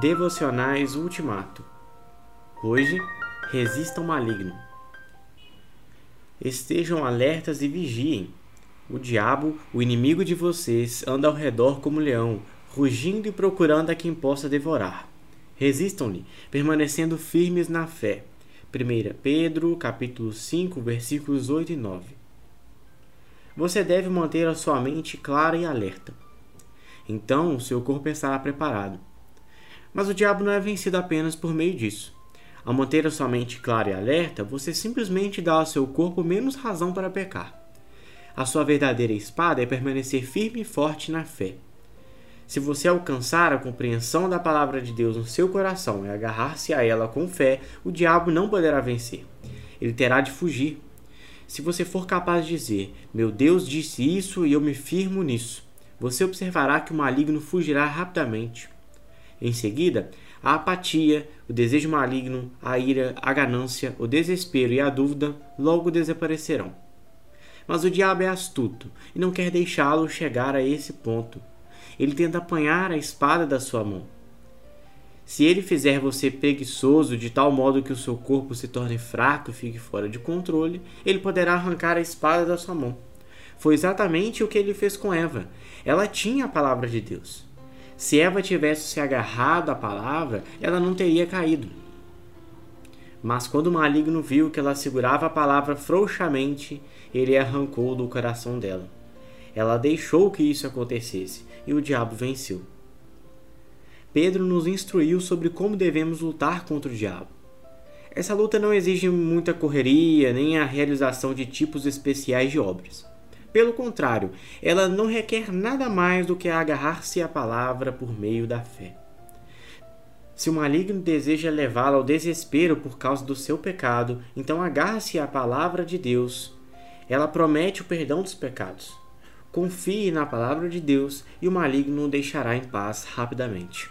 Devocionais Ultimato. Hoje, resistam maligno. Estejam alertas e vigiem. O diabo, o inimigo de vocês, anda ao redor como leão, rugindo e procurando a quem possa devorar. Resistam-lhe, permanecendo firmes na fé. 1 Pedro, capítulo 5, versículos 8 e 9. Você deve manter a sua mente clara e alerta. Então, seu corpo estará preparado mas o diabo não é vencido apenas por meio disso. Ao manter a sua mente clara e alerta, você simplesmente dá ao seu corpo menos razão para pecar. A sua verdadeira espada é permanecer firme e forte na fé. Se você alcançar a compreensão da palavra de Deus no seu coração e agarrar-se a ela com fé, o diabo não poderá vencer. Ele terá de fugir. Se você for capaz de dizer: Meu Deus disse isso e eu me firmo nisso, você observará que o maligno fugirá rapidamente. Em seguida, a apatia, o desejo maligno, a ira, a ganância, o desespero e a dúvida logo desaparecerão. Mas o diabo é astuto e não quer deixá-lo chegar a esse ponto. Ele tenta apanhar a espada da sua mão. Se ele fizer você preguiçoso de tal modo que o seu corpo se torne fraco e fique fora de controle, ele poderá arrancar a espada da sua mão. Foi exatamente o que ele fez com Eva. Ela tinha a palavra de Deus. Se Eva tivesse se agarrado à palavra, ela não teria caído. Mas quando o maligno viu que ela segurava a palavra frouxamente, ele arrancou do coração dela. Ela deixou que isso acontecesse e o diabo venceu. Pedro nos instruiu sobre como devemos lutar contra o diabo. Essa luta não exige muita correria nem a realização de tipos especiais de obras. Pelo contrário, ela não requer nada mais do que agarrar-se à palavra por meio da fé. Se o maligno deseja levá-la ao desespero por causa do seu pecado, então agarre-se à palavra de Deus. Ela promete o perdão dos pecados. Confie na palavra de Deus e o maligno o deixará em paz rapidamente.